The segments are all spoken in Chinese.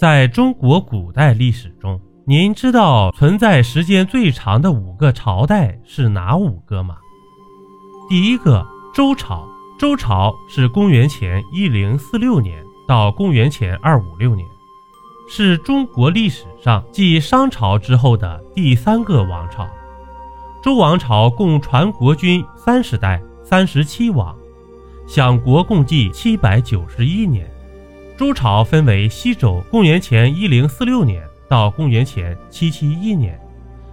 在中国古代历史中，您知道存在时间最长的五个朝代是哪五个吗？第一个，周朝。周朝是公元前一零四六年到公元前二五六年，是中国历史上继商朝之后的第三个王朝。周王朝共传国君三十代，三十七王，享国共计七百九十一年。周朝分为西周（公元前一零四六年到公元前七七一年）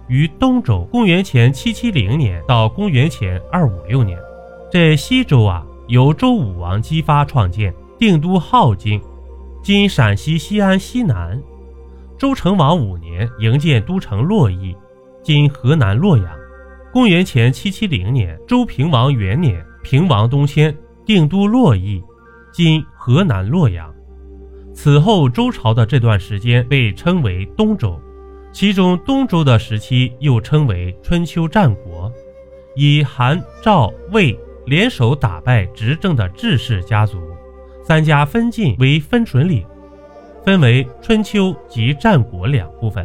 与东周（公元前七七零年到公元前二五六年）。这西周啊。由周武王姬发创建，定都镐京，今陕西西安西南。周成王五年，营建都城洛邑，今河南洛阳。公元前七七零年，周平王元年，平王东迁，定都洛邑，今河南洛阳。此后，周朝的这段时间被称为东周，其中东周的时期又称为春秋战国，以韩、赵、魏。联手打败执政的智氏家族，三家分晋为分水岭，分为春秋及战国两部分。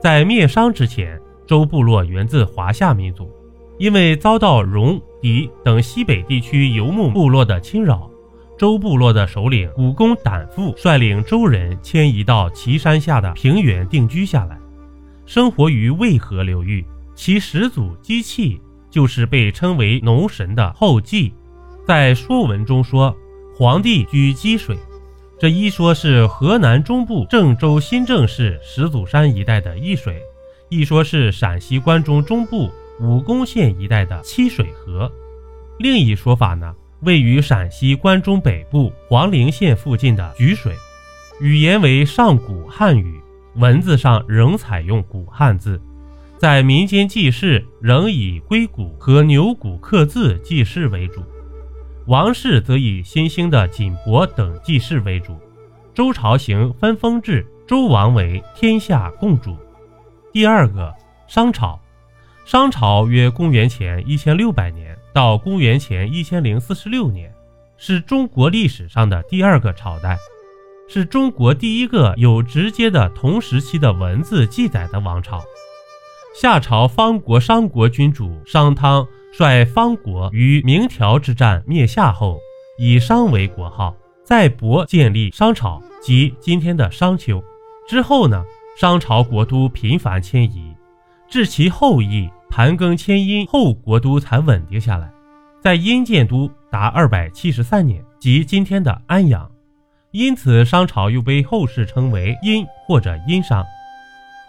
在灭商之前，周部落源自华夏民族，因为遭到戎、狄等西北地区游牧部落的侵扰，周部落的首领武公胆父率领周人迁移到岐山下的平原定居下来，生活于渭河流域，其始祖姬器。就是被称为农神的后继，在《说文》中说，皇帝居积水，这一说是河南中部郑州新郑市始祖山一带的易水，一说是陕西关中中部武功县一带的七水河，另一说法呢，位于陕西关中北部黄陵县附近的沮水，语言为上古汉语，文字上仍采用古汉字。在民间记事仍以龟骨和牛骨刻字记事为主，王室则以新兴的锦帛等记事为主。周朝行分封制，周王为天下共主。第二个，商朝。商朝约公元前一千六百年到公元前一千零四十六年，是中国历史上的第二个朝代，是中国第一个有直接的同时期的文字记载的王朝。夏朝方国商国君主商汤率方国于明条之战灭夏后，以商为国号，在亳建立商朝，即今天的商丘。之后呢，商朝国都频繁迁移，至其后裔盘庚迁殷后，国都才稳定下来。在殷建都达二百七十三年，即今天的安阳。因此，商朝又被后世称为殷或者殷商。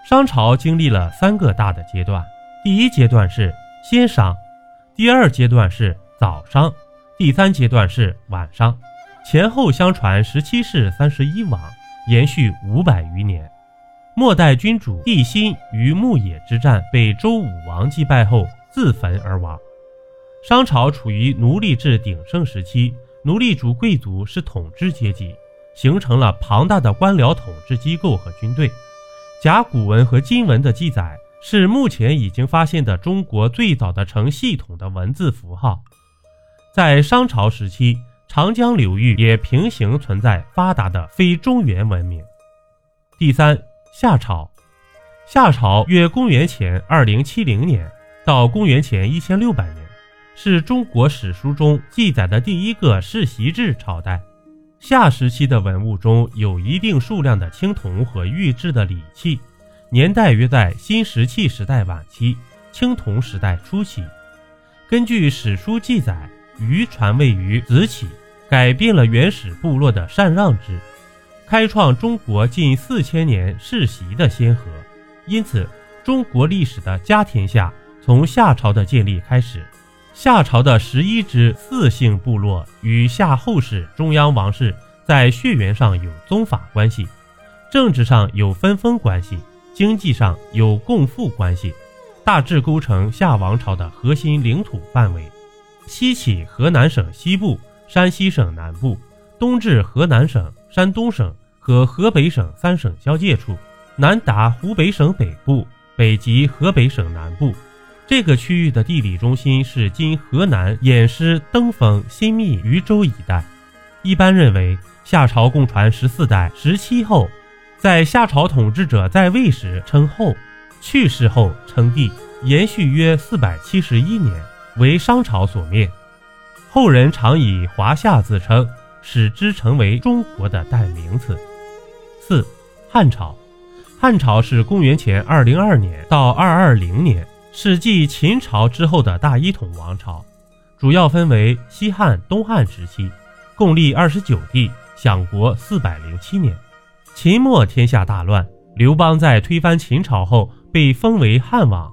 商朝经历了三个大的阶段，第一阶段是先商，第二阶段是早商，第三阶段是晚商，前后相传十七世三十一王，延续五百余年。末代君主帝辛于牧野之战被周武王击败后自焚而亡。商朝处于奴隶制鼎盛时期，奴隶主贵族是统治阶级，形成了庞大的官僚统治机构和军队。甲骨文和金文的记载是目前已经发现的中国最早的成系统的文字符号。在商朝时期，长江流域也平行存在发达的非中原文明。第三，夏朝。夏朝约公元前二零七零年到公元前一千六百年，是中国史书中记载的第一个世袭制朝代。夏时期的文物中有一定数量的青铜和玉制的礼器，年代约在新石器时代晚期、青铜时代初期。根据史书记载，禹传位于子启，改变了原始部落的禅让制，开创中国近四千年世袭的先河。因此，中国历史的家天下从夏朝的建立开始。夏朝的十一支四姓部落与夏后氏中央王室在血缘上有宗法关系，政治上有分封关系，经济上有共富关系，大致构成夏王朝的核心领土范围。西起河南省西部、山西省南部，东至河南省、山东省和河北省三省交界处，南达湖北省北部，北及河北省南部。这个区域的地理中心是今河南偃师、登封、新密、禹州一带。一般认为，夏朝共传十四代，十七后，在夏朝统治者在位时称后，去世后称帝，延续约四百七十一年，为商朝所灭。后人常以华夏自称，使之成为中国的代名词。四、汉朝。汉朝是公元前二零二年到二二零年，是继秦朝之后的大一统王朝，主要分为西汉、东汉时期，共历二十九帝，享国四百零七年。秦末天下大乱，刘邦在推翻秦朝后被封为汉王。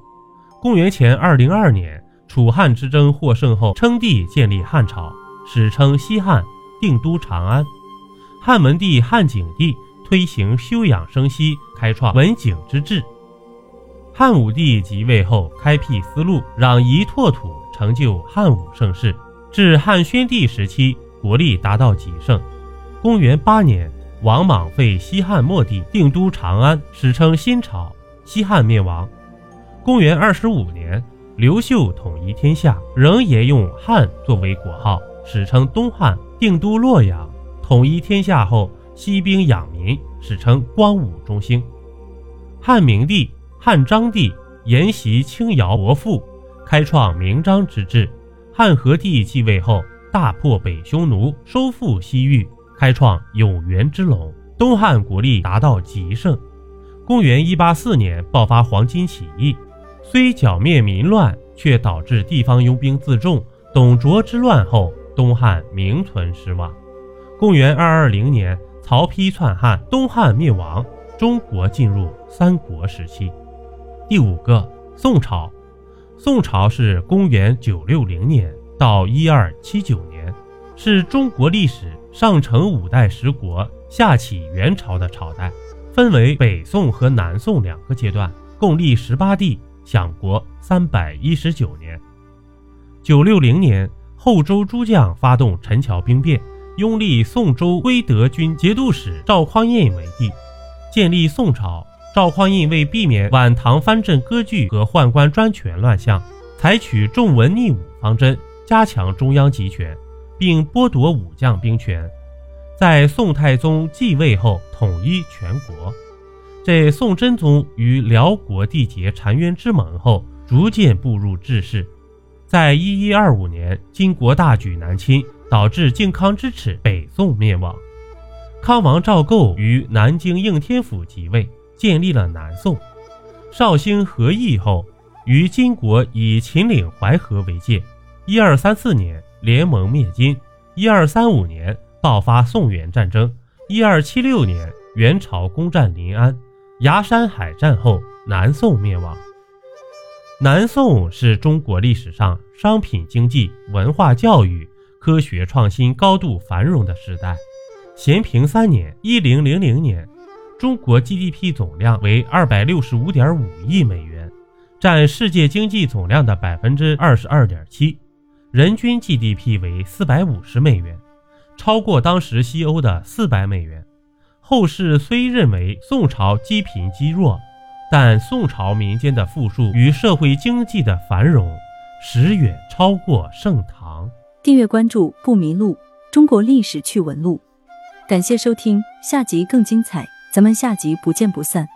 公元前二零二年，楚汉之争获胜后，称帝建立汉朝，史称西汉，定都长安。汉文帝汉景帝。推行休养生息，开创文景之治。汉武帝即位后，开辟丝路，攘夷拓土，成就汉武盛世。至汉宣帝时期，国力达到极盛。公元八年，王莽废西汉末帝，定都长安，史称新朝。西汉灭亡。公元二十五年，刘秀统一天下，仍沿用汉作为国号，史称东汉，定都洛阳。统一天下后。息兵养民，史称光武中兴。汉明帝汉章帝沿袭轻徭薄赋，开创明章之治。汉和帝继位后，大破北匈奴，收复西域，开创有元之隆。东汉国力达到极盛。公元一八四年爆发黄巾起义，虽剿灭民乱，却导致地方拥兵自重。董卓之乱后，东汉名存实亡。公元二二零年。曹丕篡汉，东汉灭亡，中国进入三国时期。第五个，宋朝。宋朝是公元九六零年到一二七九年，是中国历史上承五代十国，下启元朝的朝代，分为北宋和南宋两个阶段，共历十八帝，享国三百一十九年。九六零年，后周诸将发动陈桥兵变。拥立宋州归德军节度使赵匡胤为帝，建立宋朝。赵匡胤为避免晚唐藩镇割据和宦官专权乱象，采取重文逆武方针，加强中央集权，并剥夺武将兵权。在宋太宗继位后，统一全国。这宋真宗与辽国缔结澶渊之盟后，逐渐步入治世。在一一二五年，金国大举南侵。导致靖康之耻，北宋灭亡。康王赵构于南京应天府即位，建立了南宋。绍兴和议后，于金国以秦岭淮河为界。一二三四年联盟灭金。一二三五年爆发宋元战争。一二七六年元朝攻占临安。崖山海战后，南宋灭亡。南宋是中国历史上商品经济、文化教育。科学创新高度繁荣的时代。咸平三年（一零零零年），中国 GDP 总量为二百六十五点五亿美元，占世界经济总量的百分之二十二点七，人均 GDP 为四百五十美元，超过当时西欧的四百美元。后世虽认为宋朝积贫积弱，但宋朝民间的富庶与社会经济的繁荣，实远超过盛唐。订阅关注不迷路，中国历史趣闻录。感谢收听，下集更精彩，咱们下集不见不散。